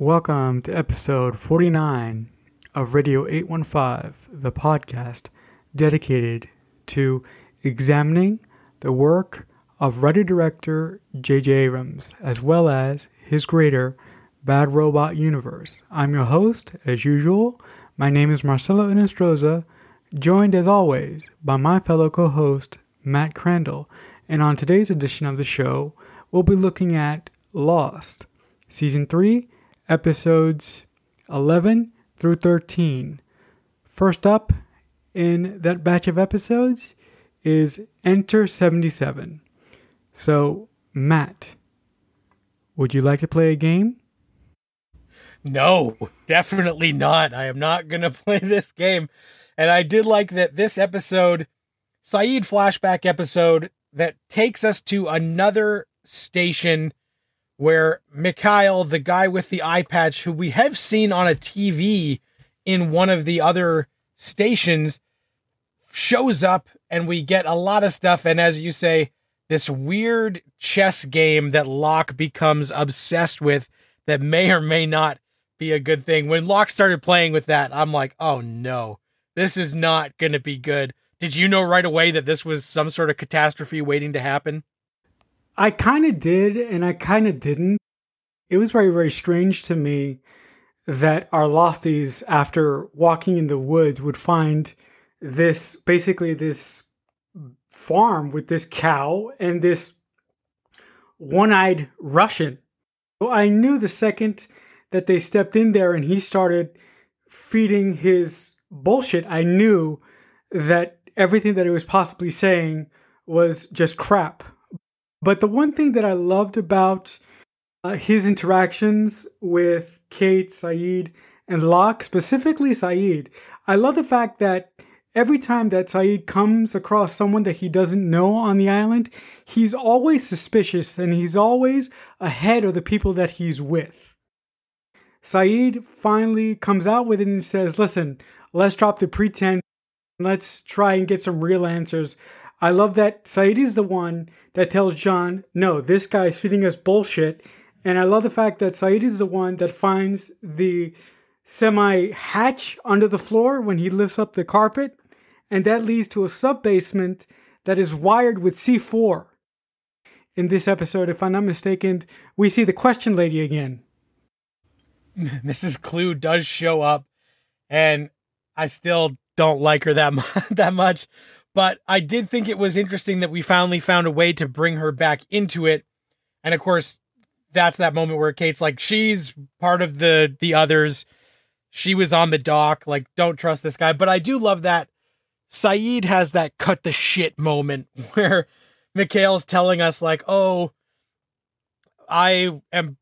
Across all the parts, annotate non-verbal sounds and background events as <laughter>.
Welcome to episode 49 of Radio 815, the podcast dedicated to examining the work of writer director J.J. Abrams, as well as his greater Bad Robot universe. I'm your host, as usual. My name is Marcelo Inestroza, joined as always by my fellow co host, Matt Crandall. And on today's edition of the show, we'll be looking at Lost, Season 3, Episodes 11 through 13. First up in that batch of episodes is Enter 77. So, Matt, would you like to play a game? No, definitely not. I am not going <laughs> to play this game. And I did like that this episode, Sayid flashback episode, that takes us to another station where Mikhail, the guy with the eye patch, who we have seen on a TV in one of the other stations, shows up and we get a lot of stuff. And as you say, this weird chess game that Locke becomes obsessed with that may or may not be a good thing. When Locke started playing with that, I'm like, oh no, this is not going to be good. Did you know right away that this was some sort of catastrophe waiting to happen? I kind of did, and I kind of didn't. It was very, very strange to me that our losties, after walking in the woods, would find this basically this farm with this cow and this one eyed Russian. So I knew the second that they stepped in there and he started feeding his bullshit, I knew that everything that he was possibly saying was just crap. But the one thing that I loved about uh, his interactions with Kate, Sayid, and Locke, specifically Sayid, I love the fact that every time that Sayid comes across someone that he doesn't know on the island, he's always suspicious and he's always ahead of the people that he's with. Sayid finally comes out with it and says, Listen, let's drop the pretense. Let's try and get some real answers. I love that Sayid is the one that tells John, No, this guy's feeding us bullshit. And I love the fact that Sayid is the one that finds the semi hatch under the floor when he lifts up the carpet, and that leads to a sub basement that is wired with C4. In this episode, if I'm not mistaken, we see the question lady again. <laughs> Mrs. Klugh does show up, and I still don't like her that much, <laughs> that much. But I did think it was interesting that we finally found a way to bring her back into it. And of course, that's that moment where Kate's like, she's part of the the others she was on the dock. Like, don't trust this guy. But I do love that Sayid has that cut the shit moment <laughs> where Mikhail's telling us, like, oh, I am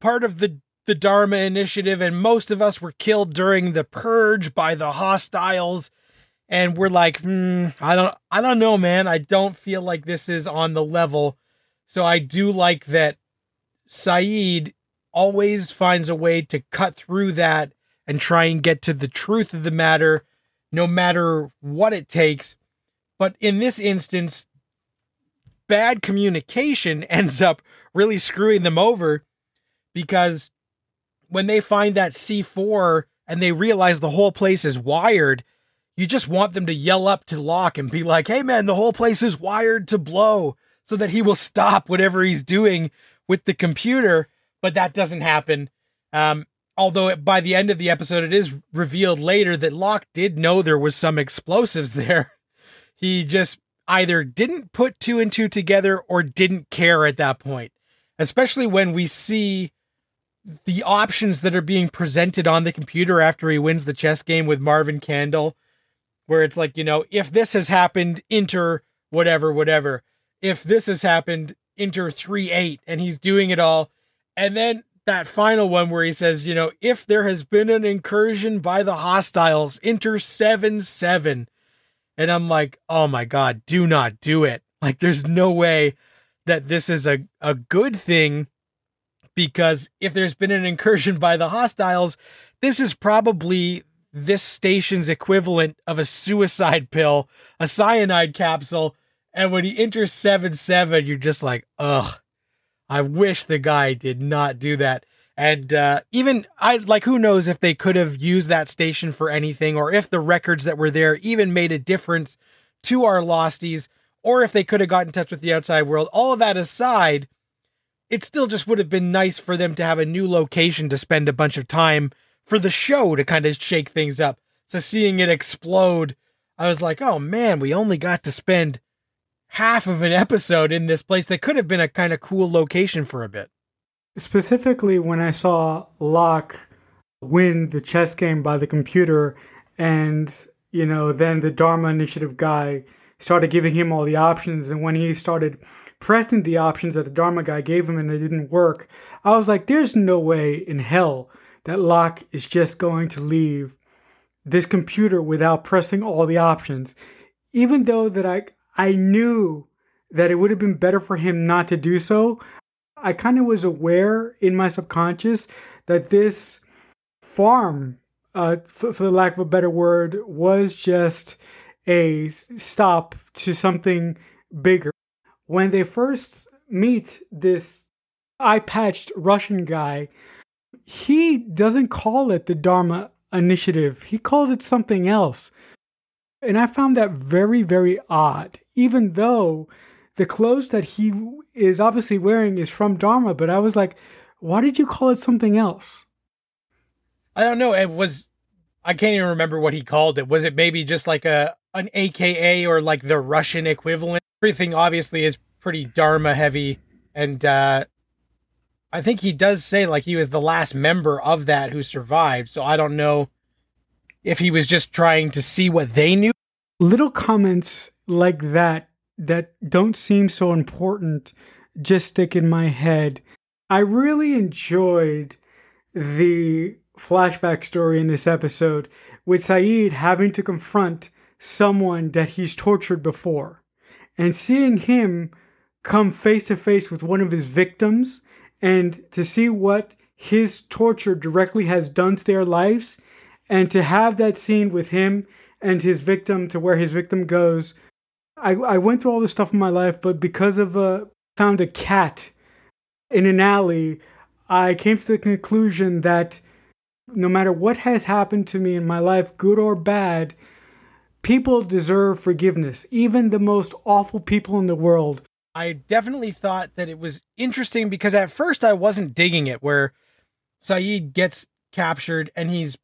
part of the the Dharma Initiative, and most of us were killed during the purge by the hostiles. And we're like, hmm, I don't, I don't know, man. I don't feel like this is on the level. So I do like that Sayid always finds a way to cut through that and try and get to the truth of the matter, no matter what it takes. But in this instance, bad communication <laughs> ends up really screwing them over because when they find that C4 and they realize the whole place is wired, you just want them to yell up to Locke and be like, hey man, the whole place is wired to blow so that he will stop whatever he's doing with the computer. But that doesn't happen. Um, although by the end of the episode it is revealed later that Locke did know there was some explosives <laughs> there. He just either didn't put two and two together or didn't care at that point. Especially when we see the options that are being presented on the computer after he wins the chess game with Marvin Candle, where it's like, you know, if this has happened, enter whatever, whatever. If this has happened, enter 3 8, and he's doing it all. And then that final one where he says, you know, if there has been an incursion by the hostiles, enter 7 7. And I'm like, oh my God, do not do it. Like, there's no way that this is a, a good thing because if there's been an incursion by the hostiles, this is probably this station's equivalent of a suicide pill, a cyanide capsule. And when he enters 7 7, you're just like, ugh, I wish the guy did not do that. And uh, even I like who knows if they could have used that station for anything or if the records that were there even made a difference to our losties or if they could have got in touch with the outside world. All of that aside, it still just would have been nice for them to have a new location to spend a bunch of time for the show to kind of shake things up. So seeing it explode, I was like, oh man, we only got to spend half of an episode in this place that could have been a kind of cool location for a bit. Specifically, when I saw Locke win the chess game by the computer, and, you know, then the Dharma Initiative guy started giving him all the options. And when he started pressing the options that the Dharma guy gave him and it didn't work, I was like, there's no way in hell that Locke is just going to leave this computer without pressing all the options. Even though that I I knew that it would have been better for him not to do so, I kind of was aware in my subconscious that this farm, uh, for, for the lack of a better word, was just a stop to something bigger. When they first meet this eye patched Russian guy, he doesn't call it the Dharma Initiative, he calls it something else. And I found that very, very odd, even though the clothes that he is obviously wearing is from Dharma, but I was like, why did you call it something else? I don't know. It was I can't even remember what he called it. Was it maybe just like a an AKA or like the Russian equivalent? Everything obviously is pretty Dharma heavy, and uh, I think he does say like he was the last member of that who survived. So I don't know if he was just trying to see what they knew. Little comments like that that don't seem so important just stick in my head. I really enjoyed the flashback story in this episode with Sayid having to confront someone that he's tortured before and seeing him come face to face with one of his victims and to see what his torture directly has done to their lives and to have that scene with him and his victim to where his victim goes i, I went through all this stuff in my life but because of a found a cat in an alley i came to the conclusion that no matter what has happened to me in my life, good or bad, people deserve forgiveness, even the most awful people in the world. I definitely thought that it was interesting because at first I wasn't digging it, where Sayid gets captured and he's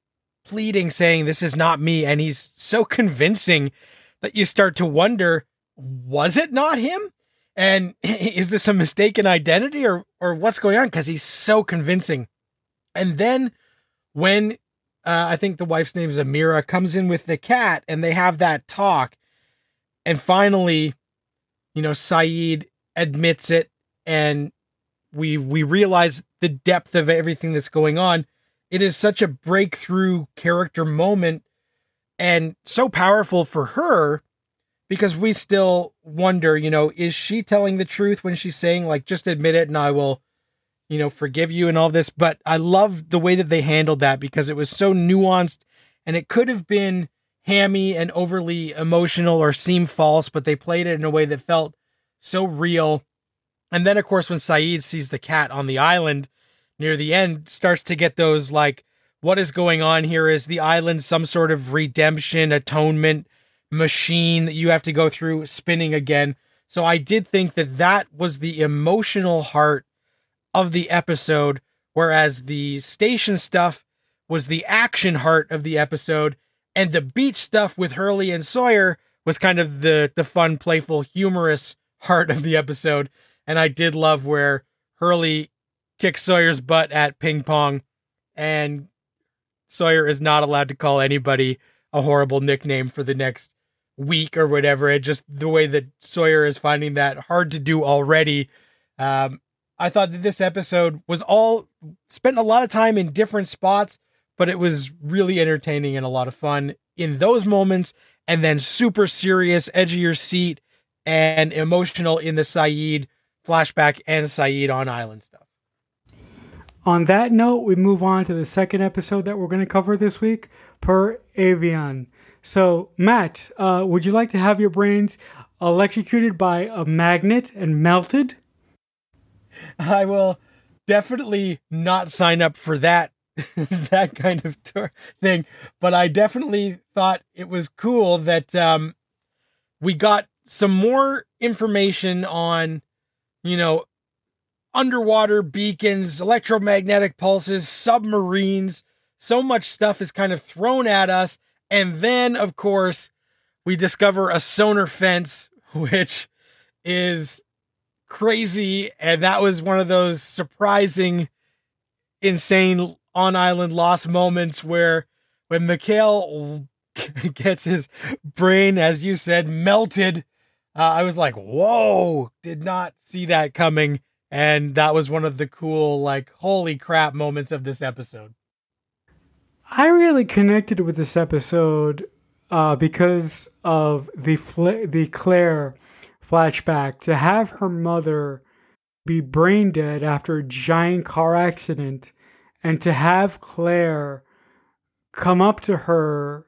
pleading, saying, This is not me. And he's so convincing that you start to wonder, was it not him? And <laughs> is this a mistaken identity or, or what's going on? Because he's so convincing. And then when uh, I think the wife's name is Amira comes in with the cat and they have that talk. And finally, you know, Sayid admits it and we we realize the depth of everything that's going on. It is such a breakthrough character moment and so powerful for her because we still wonder, you know, is she telling the truth when she's saying like just admit it and I will you know, forgive you and all this. But I love the way that they handled that because it was so nuanced and it could have been hammy and overly emotional or seem false, but they played it in a way that felt so real. And then, of course, when Sayid sees the cat on the island near the end, starts to get those like, what is going on here? Is the island some sort of redemption, atonement machine that you have to go through spinning again? So I did think that that was the emotional heart of the episode, whereas the station stuff was the action heart of the episode, and the beach stuff with Hurley and Sawyer was kind of the the fun, playful, humorous heart of the episode. And I did love where Hurley kicks Sawyer's butt at ping pong, and Sawyer is not allowed to call anybody a horrible nickname for the next week or whatever. It just the way that Sawyer is finding that hard to do already. Um, I thought that this episode was all spent a lot of time in different spots, but it was really entertaining and a lot of fun in those moments, and then super serious, edge of your seat, and emotional in the Sayid flashback and Sayid on island stuff. On that note, we move on to the second episode that we're going to cover this week Par Avion. So, Matt, uh, would you like to have your brains electrocuted by a magnet and melted? I will definitely not sign up for that <laughs> that kind of tour thing, but I definitely thought it was cool that um, we got some more information on, you know, underwater beacons, electromagnetic pulses, submarines. So much stuff is kind of thrown at us. And then, of course, we discover a sonar fence, <laughs> which is crazy. And that was one of those surprising, insane on island lost moments where when Mikhail <laughs> gets his brain, as you said, melted. Uh, I was like, whoa, did not see that coming. And that was one of the cool, like, holy crap moments of this episode. I really connected with this episode uh, because of the fl- the Claire flashback to have her mother be brain dead after a giant car accident and to have Claire come up to her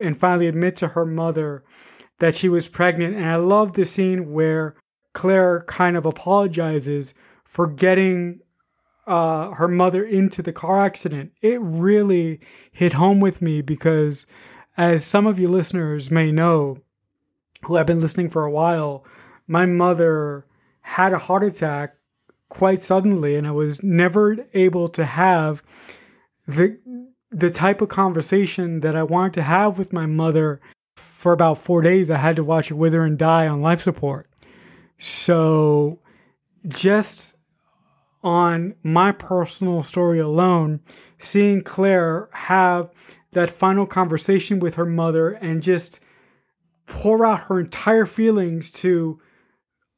and finally admit to her mother that she was pregnant. And I love the scene where Claire kind of apologizes for getting uh, her mother into the car accident. It really hit home with me because, as some of you listeners may know, who have been listening for a while, my mother had a heart attack quite suddenly, and I was never able to have the the type of conversation that I wanted to have with my mother for about four days. I had to watch her wither and die on life support. So, just on my personal story alone, seeing Claire have that final conversation with her mother and just pour out her entire feelings to,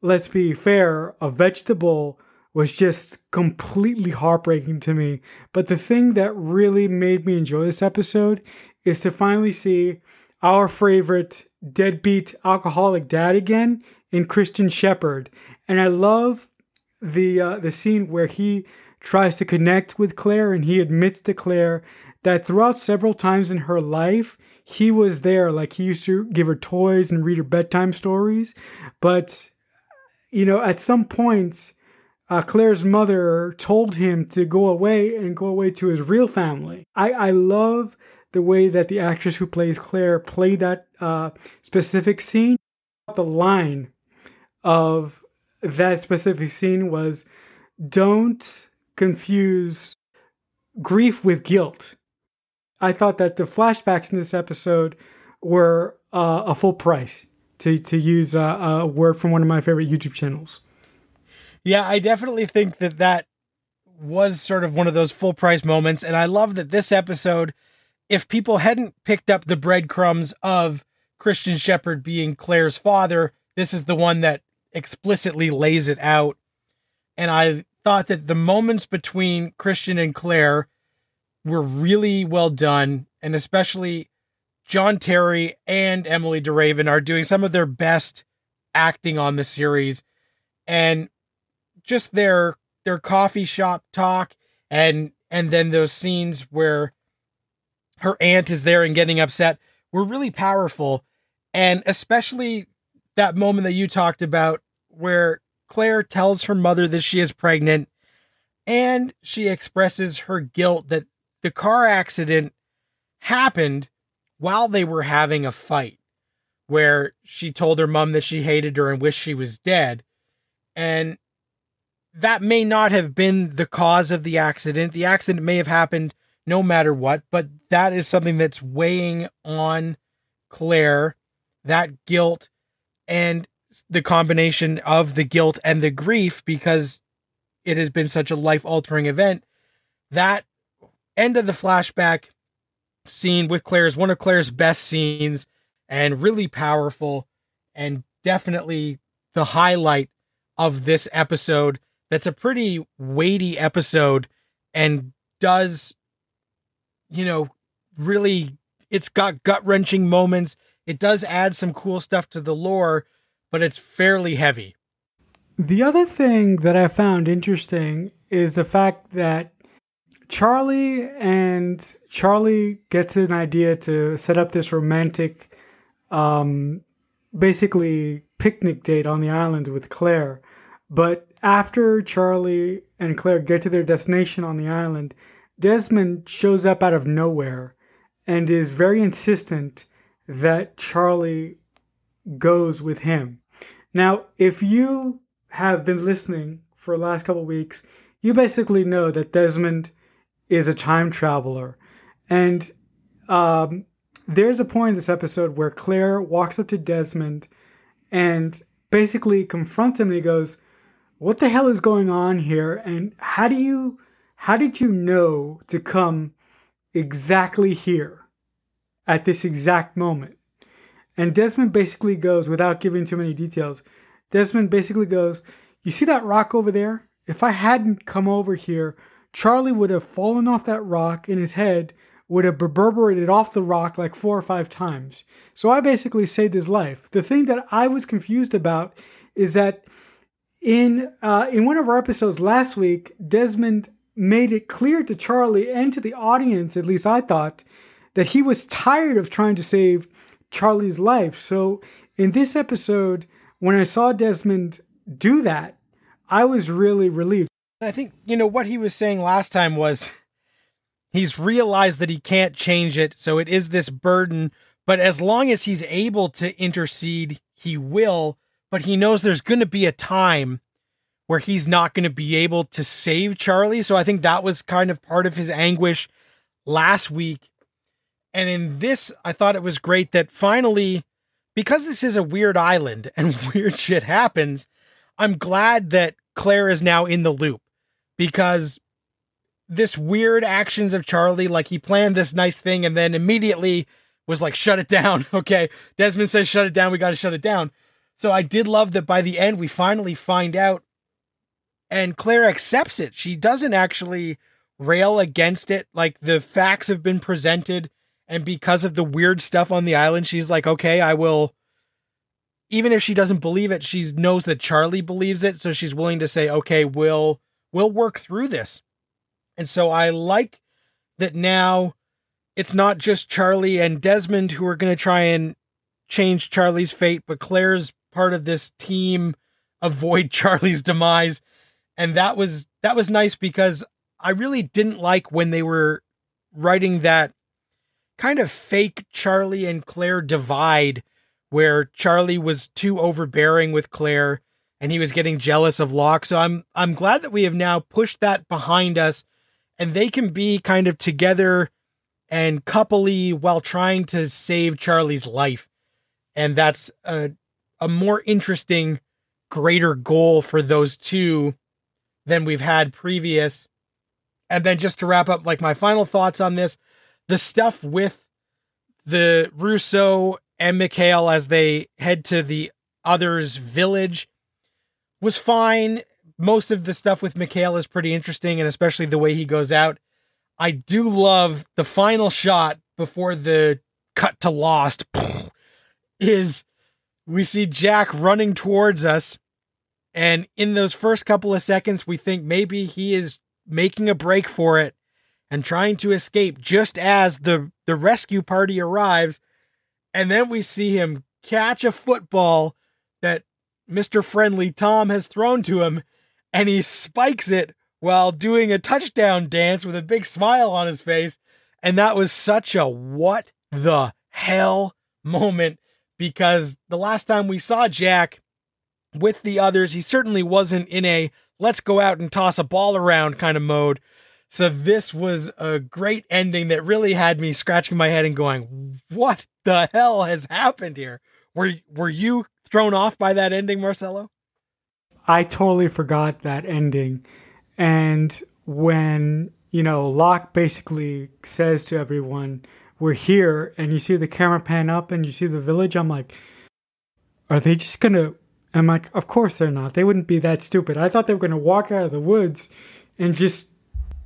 let's be fair, a vegetable was just completely heartbreaking to me. But the thing that really made me enjoy this episode is to finally see our favorite deadbeat alcoholic dad again in Christian Shephard. And I love the uh, the scene where he tries to connect with Claire and he admits to Claire that throughout several times in her life he was there like he used to give her toys and read her bedtime stories but you know at some points uh, Claire's mother told him to go away and go away to his real family. I, I love the way that the actress who plays Claire played that uh, specific scene. The line of that specific scene was don't confuse grief with guilt. I thought that the flashbacks in this episode were uh, a full price, to, to use a, a word from one of my favorite YouTube channels. Yeah, I definitely think that that was sort of one of those full price moments. And I love that this episode, if people hadn't picked up the breadcrumbs of Christian Shephard being Claire's father, this is the one that explicitly lays it out. And I thought that the moments between Christian and Claire were really well done. And especially John Terry and Emily de Ravin are doing some of their best acting on the series. And just their their coffee shop talk and and then those scenes where her aunt is there and getting upset were really powerful. And especially that moment that you talked about where Claire tells her mother that she is pregnant and she expresses her guilt that the car accident happened while they were having a fight where she told her mom that she hated her and wished she was dead. And that may not have been the cause of the accident. The accident may have happened no matter what, but that is something that's weighing on Claire, that guilt and the combination of the guilt and the grief because it has been such a life altering event. That end of the flashback scene with Claire is one of Claire's best scenes and really powerful and definitely the highlight of this episode that's a pretty weighty episode and does you know really it's got gut wrenching moments. It does add some cool stuff to the lore but it's fairly heavy. The other thing that i found interesting is the fact that charlie and charlie gets an idea to set up this romantic um basically picnic date on the island with claire But after Charlie and Claire get to their destination on the island, Desmond shows up out of nowhere and is very insistent that Charlie goes with him. Now, if you have been listening for the last couple weeks, you basically know that Desmond is a time traveler. And um, there's a point in this episode where Claire walks up to Desmond and basically confronts him and he goes, What the hell is going on here? And how do you how did you know to come exactly here at this exact moment? And Desmond basically goes, without giving too many details, Desmond basically goes, You see that rock over there? If I hadn't come over here, Charlie would have fallen off that rock and his head would have reverberated off the rock like four or five times. So I basically saved his life. The thing that I was confused about is that in uh, in one of our episodes last week, Desmond made it clear to Charlie and to the audience, at least I thought, that he was tired of trying to save Charlie's life. So in this episode, when I saw Desmond do that, I was really relieved. I think, you know, what he was saying last time was he's realized that he can't change it. So it is this burden. But as long as he's able to intercede, he will. But he knows there's going to be a time where he's not going to be able to save Charlie. So I think that was kind of part of his anguish last week. And in this, I thought it was great that finally, because this is a weird island <laughs> and weird shit happens, I'm glad that Claire is now in the loop because this weird actions of Charlie, like he planned this nice thing and then immediately was like, shut it down. <laughs> Okay. Desmond says, shut it down. We got to shut it down. So I did love that by the end, we finally find out and Claire accepts it. She doesn't actually rail against it. Like the facts have been presented and because of the weird stuff on the island, she's like, okay, I will. Even if she doesn't believe it, she knows that Charlie believes it, so she's willing to say, okay, we'll we'll work through this. And so I like that now it's not just Charlie and Desmond who are going to try and change Charlie's fate, but Claire's part of this team avoid <laughs> Charlie's demise. And that was that was nice because I really didn't like when they were writing that kind of fake Charlie and Claire divide where Charlie was too overbearing with Claire and he was getting jealous of Locke. So I'm I'm glad that we have now pushed that behind us and they can be kind of together and coupley while trying to save Charlie's life. And that's a a more interesting greater goal for those two than we've had previous. And then just to wrap up like my final thoughts on this, the stuff with the Rousseau and Mikhail as they head to the other's village was fine. Most of the stuff with Mikhail is pretty interesting, and especially the way he goes out. I do love the final shot before the cut to Lost <laughs> is we see Jack running towards us. And in those first couple of seconds, we think maybe he is making a break for it and trying to escape just as the, the rescue party arrives. And then we see him catch a football that Mr. Friendly Tom has thrown to him, and he spikes it while doing a touchdown dance with a big smile on his face. And that was such a what the hell moment because the last time we saw Jack with the others, he certainly wasn't in a let's go out and toss a ball around kind of mode. So this was a great ending that really had me scratching my head and going, "What the hell has happened here?" Were were you thrown off by that ending, Marcelo? I totally forgot that ending. And when, you know, Locke basically says to everyone, "We're here," and you see the camera pan up and you see the village, I'm like, "Are they just to I'm like, of course they're not. They wouldn't be that stupid. I thought they were to walk out of the woods and just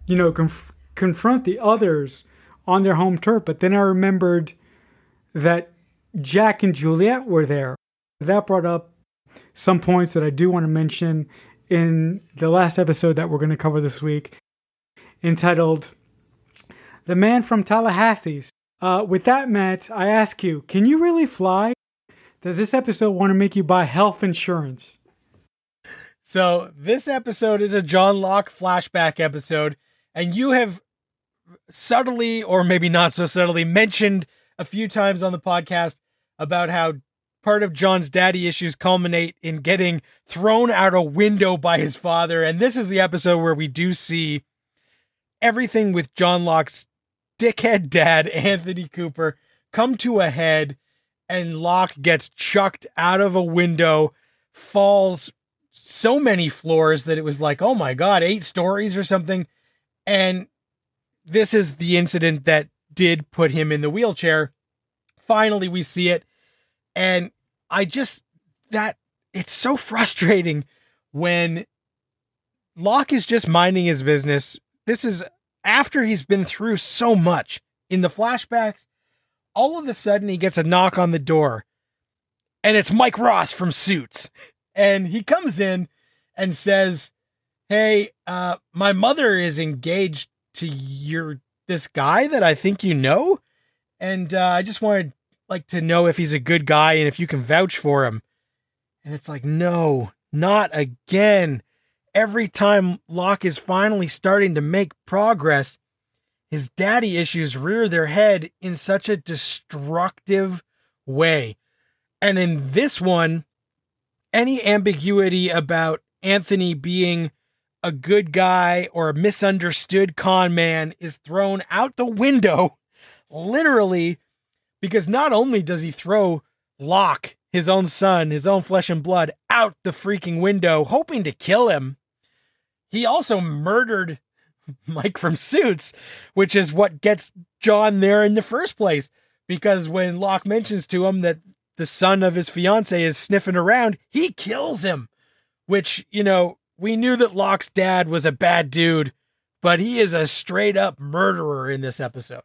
you know, conf- confront the others on their home turf. But then I remembered that Jack and Juliet were there. That brought up some points that I do want to mention in the last episode that we're going to cover this week, entitled The Man from Tallahassee's. Uh, with that, Matt, I ask you, can you really fly? Does this episode want to make you buy health insurance? So this episode is a John Locke flashback episode, and you have subtly, or maybe not so subtly, mentioned a few times on the podcast about how part of John's daddy issues culminate in getting thrown out a window by his father. And this is the episode where we do see everything with John Locke's dickhead dad, <laughs> Anthony Cooper, come to a head, and Locke gets chucked out of a window, falls so many floors that it was like, oh my God, eight stories or something. And this is the incident that did put him in the wheelchair. Finally, we see it. And I just, that, it's so frustrating when Locke is just minding his business. This is after he's been through so much in the flashbacks. All of a sudden, he gets a knock on the door, and it's Mike Ross from Suits. And he comes in and says, Hey, uh, my mother is engaged to your this guy that I think you know. And uh, I just wanted like to know if he's a good guy and if you can vouch for him. And it's like, no, not again. Every time Locke is finally starting to make progress, his daddy issues rear their head in such a destructive way. And in this one, any ambiguity about Anthony being a good guy or a misunderstood con man is thrown out the window, <laughs> literally, because not only does he throw Locke, his own son, his own flesh and blood, out the freaking window, hoping to kill him, he also murdered Mike from Suits, which is what gets John there in the first place. Because when Locke mentions to him that the son of his fiance is sniffing around, he kills him. Which, you know, we knew that Locke's dad was a bad dude, but he is a straight up murderer in this episode.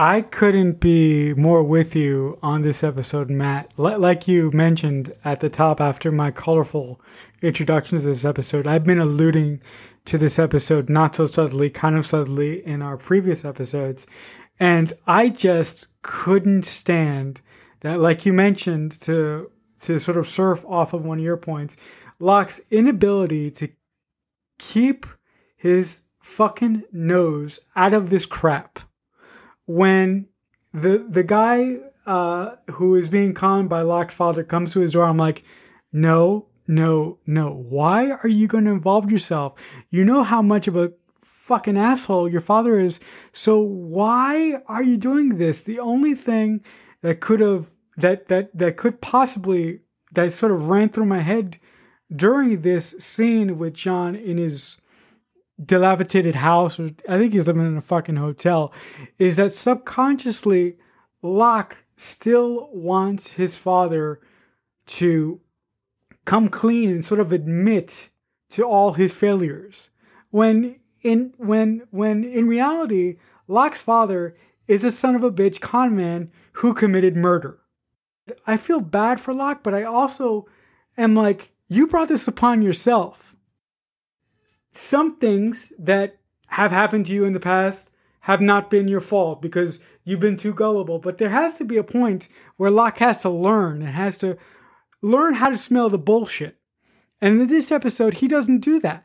I couldn't be more with you on this episode, Matt. L- like you mentioned at the top after my colorful introduction to this episode, I've been alluding to this episode not so subtly, kind of subtly in our previous episodes. And I just couldn't stand that, like you mentioned, to to sort of surf off of one of your points, Locke's inability to keep his fucking nose out of this crap when the the guy uh, who is being conned by Locke's father comes to his door, I'm like, no, no, no. Why are you going to involve yourself? You know how much of a fucking asshole your father is. So why are you doing this? The only thing that could have that that that could possibly that sort of ran through my head during this scene with John in his dilapidated house, or I think he's living in a fucking hotel, is that subconsciously Locke still wants his father to come clean and sort of admit to all his failures. When in when when in reality, Locke's father is a son of a bitch con man who committed murder. I feel bad for Locke, but I also am like, you brought this upon yourself some things that have happened to you in the past have not been your fault because you've been too gullible. But there has to be a point where Locke has to learn and has to learn how to smell the bullshit. And in this episode, he doesn't do that.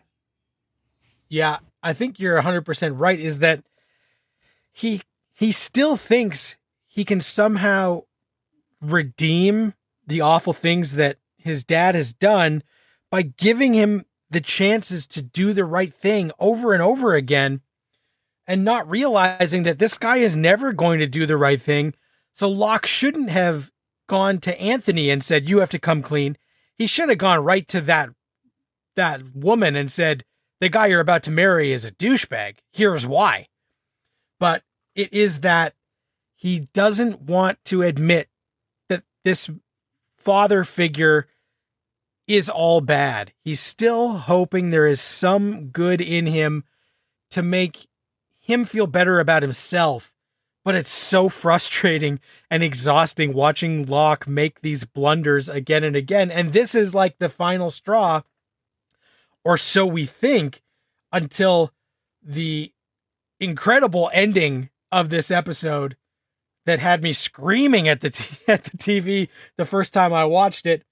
Yeah, I think you're 100% right is that he he still thinks he can somehow redeem the awful things that his dad has done by giving him the chances to do the right thing over and over again and not realizing that this guy is never going to do the right thing. So Locke shouldn't have gone to Anthony and said, You have to come clean. He should have gone right to that that woman and said, The guy you're about to marry is a douchebag. Here's why. But it is that he doesn't want to admit that this father figure is all bad. He's still hoping there is some good in him to make him feel better about himself. But it's so <laughs> frustrating and exhausting watching Locke make these blunders again and again. And this is like the final straw, or so we think, until the incredible ending of this episode that had me screaming at the <laughs> t- at the TV the first time I watched it,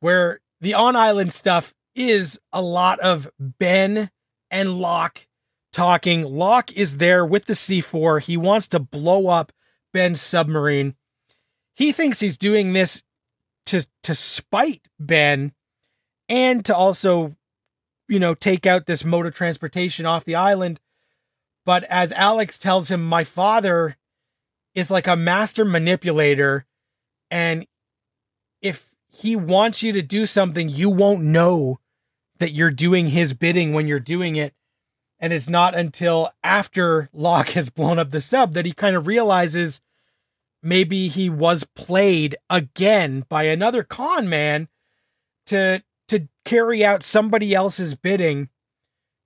where the on island stuff is a lot of Ben and Locke talking. Locke is there with the C4. He wants to blow up Ben's submarine. He thinks he's doing this to to spite Ben and to also you know take out this mode of transportation off the island. But as Alex tells him, my father is like a master manipulator and if he wants you to do something, you won't know that you're doing his bidding when you're doing it. And it's not until after Locke has blown up the sub that he kind of realizes maybe he was played again by another con man to to carry out somebody else's bidding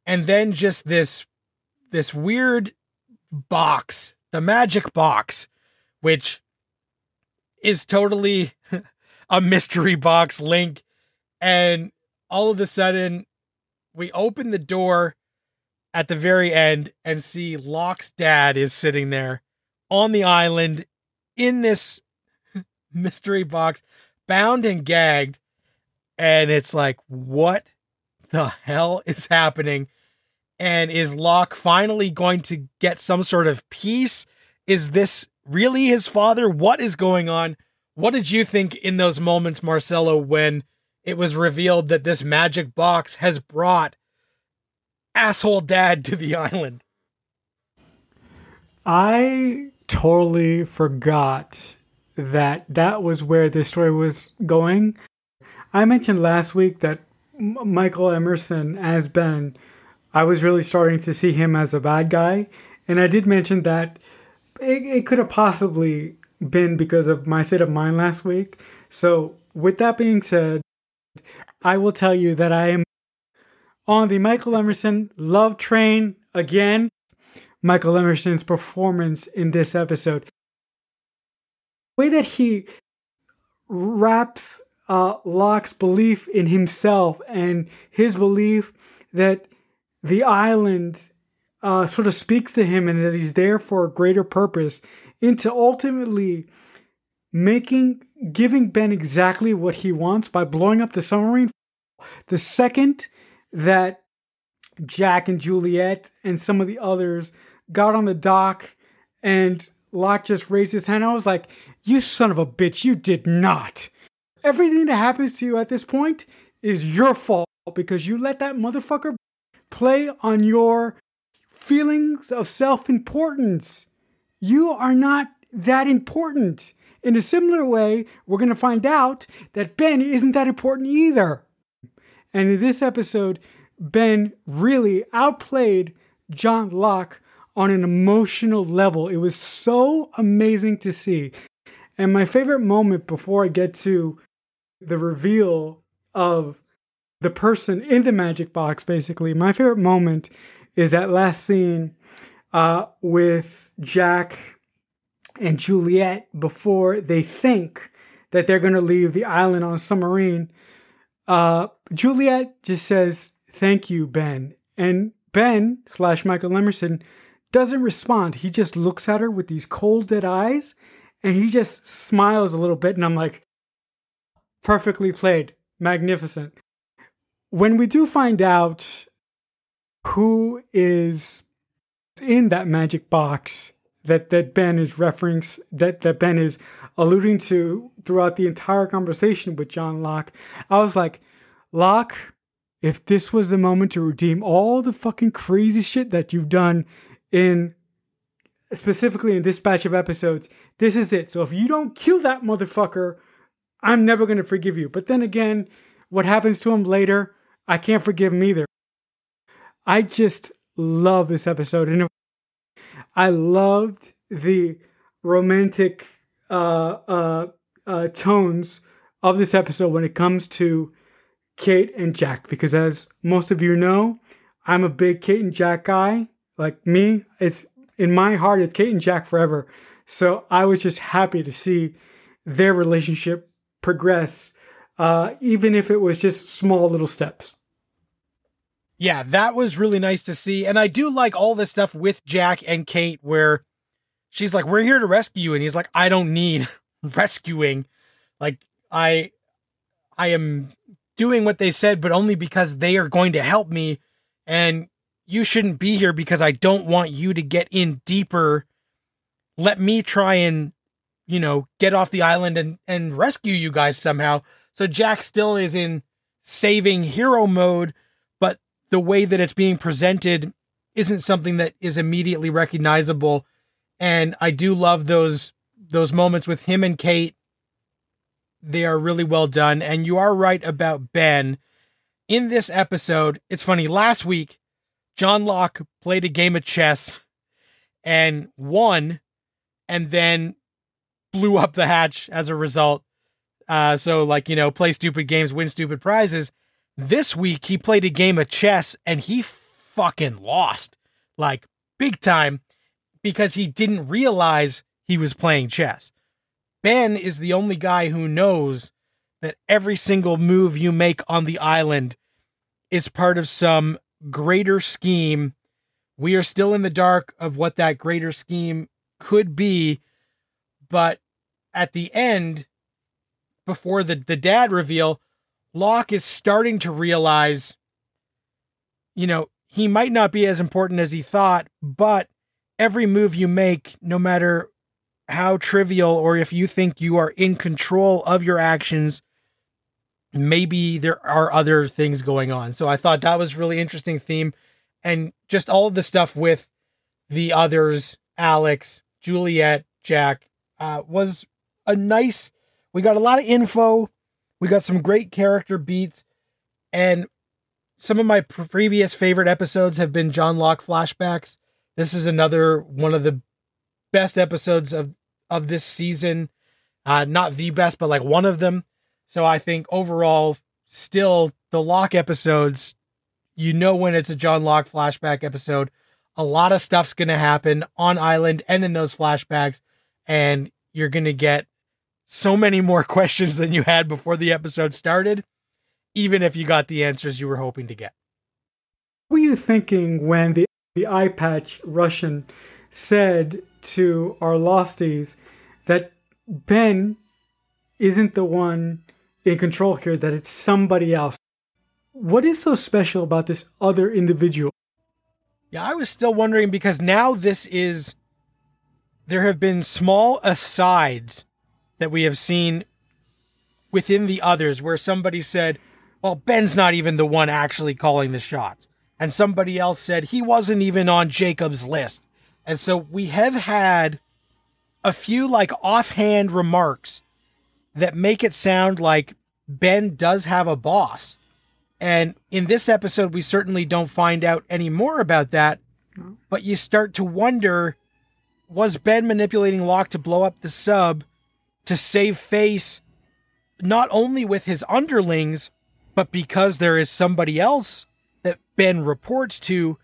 and then just this this weird box the magic box which is totally <laughs> a mystery box link and all of a sudden we open the door at the very end and see Locke's dad is sitting there on the island in this <laughs> mystery box, bound and gagged. And it's like, what the hell is happening? And is Locke finally going to get some sort of peace? Is this really his father? What is going on? What did you think in those moments, Marcelo, when it was revealed that this magic box has brought asshole dad to the island? I totally forgot that that was where this story was going. I mentioned last week that M- Michael Emerson as Ben, I was really starting to see him as a bad guy. And I did mention that it, it could have possibly been because of my state of mind last week. So, with that being said, I will tell you that I am on the Michael Emerson love train again. Michael Emerson's performance in this episode. The way that he wraps uh, Locke's belief in himself and his belief that the island uh, sort of speaks to him and that he's there for a greater purpose into ultimately making giving Ben exactly what he wants by blowing up the submarine. The second that Jack and Juliet and some of the others got on the dock and Locke just raised his hand, I was like, You son of a bitch, you did not. Everything that happens to you at this point is your fault because you let that motherfucker play on your feelings of self importance. You are not that important. In a similar way, we're going to find out that Ben isn't that important either. And in this episode, Ben really outplayed John Locke on an emotional level. It was so amazing to see. And my favorite moment before I get to the reveal of the person in the magic box, basically, my favorite moment is that last scene uh, with Jack and Juliet before they think that they're going to leave the island on a submarine. Uh, Juliet just says, Thank you, Ben. And Ben slash Michael Emerson doesn't respond. He just looks at her with these cold, dead eyes and he just smiles a little bit. And I'm like, perfectly played. Magnificent. When we do find out who is in that magic box that, that Ben is referencing, that, that Ben is alluding to throughout the entire conversation with John Locke, I was like, Locke, if this was the moment to redeem all the fucking crazy shit that you've done in specifically in this batch of episodes, this is it. So if you don't kill that motherfucker, I'm never going to forgive you. But then again, what happens to him later, I can't forgive him either. I just love this episode. And I loved the romantic uh, uh, uh, tones of this episode when it comes to Kate and Jack. Because as most of you know, I'm a big Kate and Jack guy. Like me, it's in my heart, it's Kate and Jack forever. So I was just happy to see their relationship progress, uh, even if it was just small little steps. Yeah, that was really nice to see. And I do like all this stuff with Jack and Kate where she's like, We're here to rescue you. And he's like, I don't need <laughs> rescuing. Like, I I am doing what they said, but only because they are going to help me. And you shouldn't be here because I don't want you to get in deeper. Let me try and, you know, get off the island and, and rescue you guys somehow. So Jack still is in saving hero mode, the way that it's being presented isn't something that is immediately recognizable. And I do love those those moments with him and Kate. They are really well done. And you are right about Ben. In this episode, it's funny, last week John Locke played a game of chess and won, and then blew up the hatch as a result. Uh, so, like, you know, play stupid games, win stupid prizes. This week, he played a game of chess and he fucking lost, like, big time, because he didn't realize he was playing chess. Ben is the only guy who knows that every single move you make on the island is part of some greater scheme. We are still in the dark of what that greater scheme could be, but at the end, before the, the dad reveal, Locke is starting to realize, you know, he might not be as important as he thought, but every move you make, no matter how trivial or if you think you are in control of your actions, maybe there are other things going on. So I thought that was really interesting theme and just all of the stuff with the others, Alex, Juliet, Jack, uh, was a nice. We got a lot of info. We got some great character beats, and some of my previous favorite episodes have been John Locke flashbacks. This is another one of the best episodes of of this season. Uh, not the best, but like one of them. So I think overall, still the Locke episodes, you know when it's a John Locke flashback episode, a lot of stuff's going to happen on Island and in those flashbacks, and you're going to get so many more <laughs> questions than you had before the episode started, even if you got the answers you were hoping to get. What were you thinking when the, the eye patch Russian said to our losties that Ben isn't the one in control here, that it's somebody else. What is so special about this other individual? Yeah, I was still wondering because now this is. There have been small asides that we have seen within the others where somebody said, well, Ben's not even the one actually calling the shots. And somebody else said he wasn't even on Jacob's list. And so we have had a few like offhand remarks that make it sound like Ben does have a boss. And in this episode, we certainly don't find out any more about that. But you start to wonder was Ben manipulating Locke to blow up the sub to save face, not only with his underlings, but because there is somebody else that Ben reports to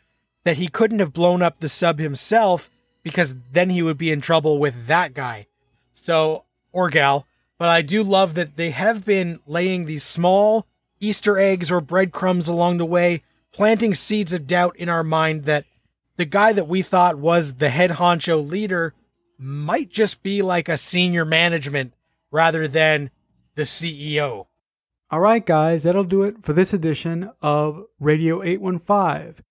that he couldn't have blown up the sub himself because then he would be in trouble with that guy. So, or gal. But I do love that they have been laying these small Easter eggs or breadcrumbs along the way, planting seeds of doubt in our mind that the guy that we thought was the head honcho leader might just be like a senior management rather than the CEO. All right, guys, that'll do it for this edition of Radio 815.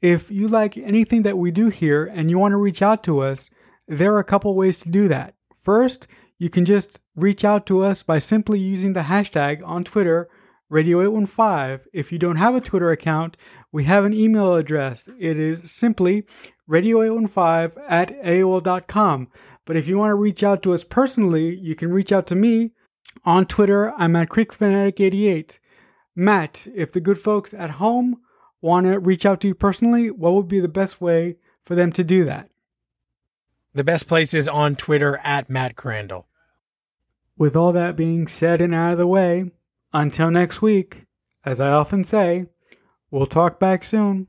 If you like anything that we do here and you want to reach out to us, there are a couple ways to do that. First, you can just reach out to us by simply using the hashtag on Twitter, Radio815. If you don't have a Twitter account, we have an email address. It is simply radio815 at AOL.com. But if you want to reach out to us personally, you can reach out to me on Twitter. I'm at CreekFanatic88. Matt, if the good folks at home want to reach out to you personally, what would be the best way for them to do that? The best place is on Twitter at Matt Crandall. With all that being said and out of the way, until next week, as I often say, we'll talk back soon.